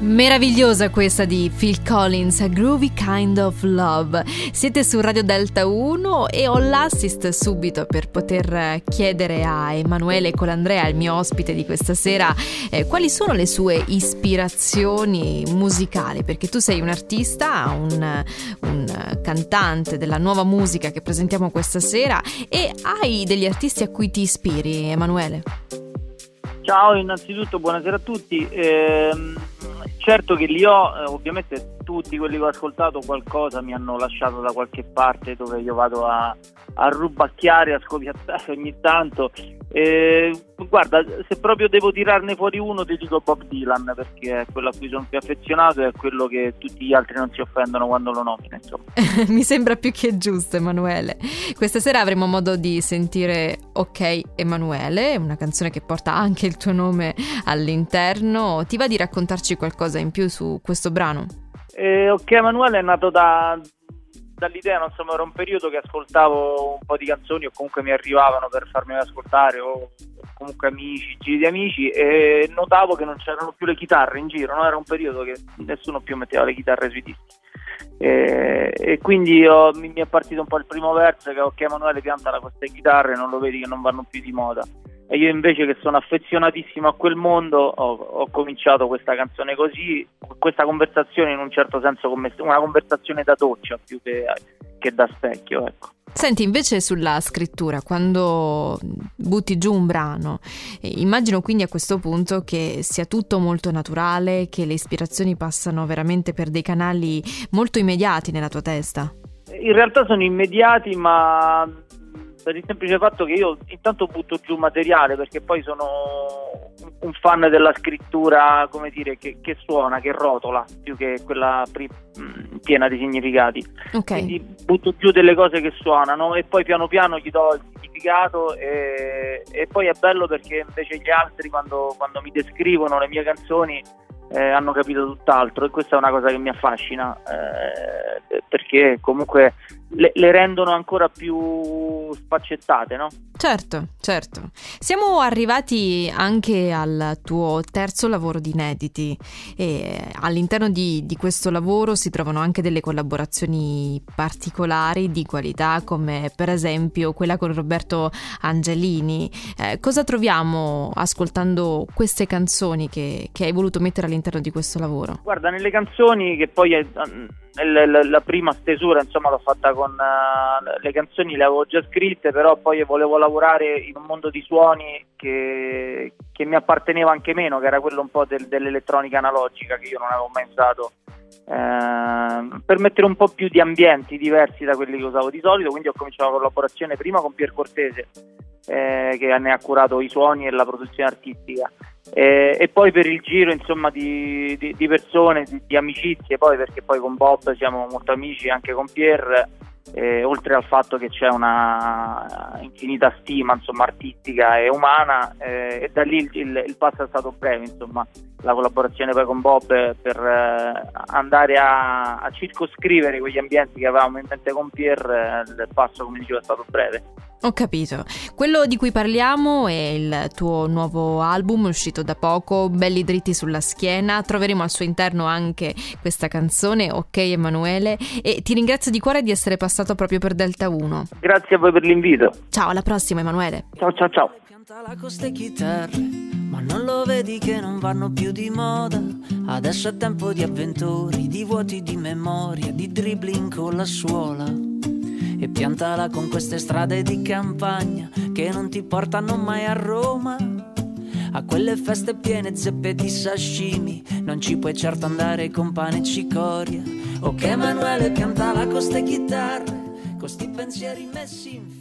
Meravigliosa questa di Phil Collins, Groovy Kind of Love. Siete su Radio Delta 1 e ho l'assist subito per poter chiedere a Emanuele Colandrea, il mio ospite di questa sera, eh, quali sono le sue ispirazioni musicali, perché tu sei un artista, un, un cantante della nuova musica che presentiamo questa sera e hai degli artisti a cui ti ispiri, Emanuele? Ciao, innanzitutto buonasera a tutti. Eh, certo che li ho, eh, ovviamente tutti quelli che ho ascoltato qualcosa mi hanno lasciato da qualche parte dove io vado a, a rubacchiare, a scopiazzare ogni tanto. Eh, guarda, se proprio devo tirarne fuori uno, ti dico Bob Dylan perché è quello a cui sono più affezionato e è quello che tutti gli altri non si offendono quando lo nomino. Mi sembra più che giusto, Emanuele. Questa sera avremo modo di sentire Ok Emanuele, una canzone che porta anche il tuo nome all'interno. Ti va di raccontarci qualcosa in più su questo brano? Eh, ok Emanuele è nato da, dall'idea, insomma, era un periodo che ascoltavo un po' di canzoni o comunque mi arrivavano per farmi ascoltare o comunque amici, giri di amici e notavo che non c'erano più le chitarre in giro, no? era un periodo che nessuno più metteva le chitarre sui dischi. E, e quindi io, mi, mi, è partito un po' il primo verso che ok Emanuele piantala queste chitarre, non lo vedi che non vanno più di moda e io invece che sono affezionatissimo a quel mondo ho, ho, cominciato questa canzone così, questa conversazione in un certo senso come una conversazione da doccia più che, che da specchio. Ecco. Senti, invece sulla scrittura, quando butti giù un brano, immagino quindi a questo punto che sia tutto molto naturale, che le ispirazioni passano veramente per dei canali molto immediati nella tua testa. In realtà sono immediati, ma per il semplice fatto che io intanto butto giù materiale perché poi sono un fan della scrittura, come dire, che, che suona, che rotola, più che quella pri- mm, piena di significati. Okay. Quindi butto giù delle cose che suonano e poi piano piano gli do il significato e, e poi è bello perché invece gli altri quando, quando mi descrivono le mie canzoni eh, hanno capito tutt'altro e questa è una cosa che mi affascina eh, perché comunque le, le, rendono ancora più sfaccettate, no? Certo, certo. Siamo arrivati anche al tuo terzo lavoro di inediti e all'interno di, di questo lavoro si trovano anche delle collaborazioni particolari di qualità come per esempio quella con Roberto Angelini. Eh, cosa troviamo ascoltando queste canzoni che, che hai voluto mettere all'interno di questo lavoro? Guarda, nelle canzoni che poi è, la, la prima stesura insomma l'ho fatta con uh, le canzoni le avevo già scritte però poi volevo lavorare in un mondo di suoni che, che mi apparteneva anche meno che era quello un po' del, dell'elettronica analogica che io non avevo mai usato eh, per mettere un po' più di ambienti diversi da quelli che usavo di solito. Quindi ho cominciato la collaborazione prima con Pier Cortese eh, che ne ha curato i suoni e la produzione artistica e, e, poi per il giro insomma di, di, di persone, di, di, amicizie, poi perché poi con Bob siamo molto amici anche con Pier, eh, oltre al fatto che c'è una infinita stima insomma, artistica e umana eh, e da lì il, il, il, passo è stato breve, insomma, la collaborazione poi con Bob per eh, andare a, a, circoscrivere quegli ambienti che avevamo in mente con Pier, eh, il passo come dicevo è stato breve. Ho capito. Quello di cui parliamo è il tuo nuovo album uscito da poco, Belli dritti sulla schiena. Troveremo al suo interno anche questa canzone, Ok Emanuele, e ti ringrazio di cuore di essere passato proprio per Delta 1. Grazie a voi per l'invito. Ciao, alla prossima Emanuele. Ciao ciao ciao. Piantala con ste chitarre, ma non lo vedi che non vanno più di moda. Adesso è tempo di avventure, di vuoti di memoria, di dribbling con la suola e piantala con queste strade di campagna che non ti portano mai a Roma. A quelle feste piene zeppe di sashimi non ci puoi certo andare con pane e cicoria. Ok Emanuele piantala con ste chitarre, con sti pensieri messi in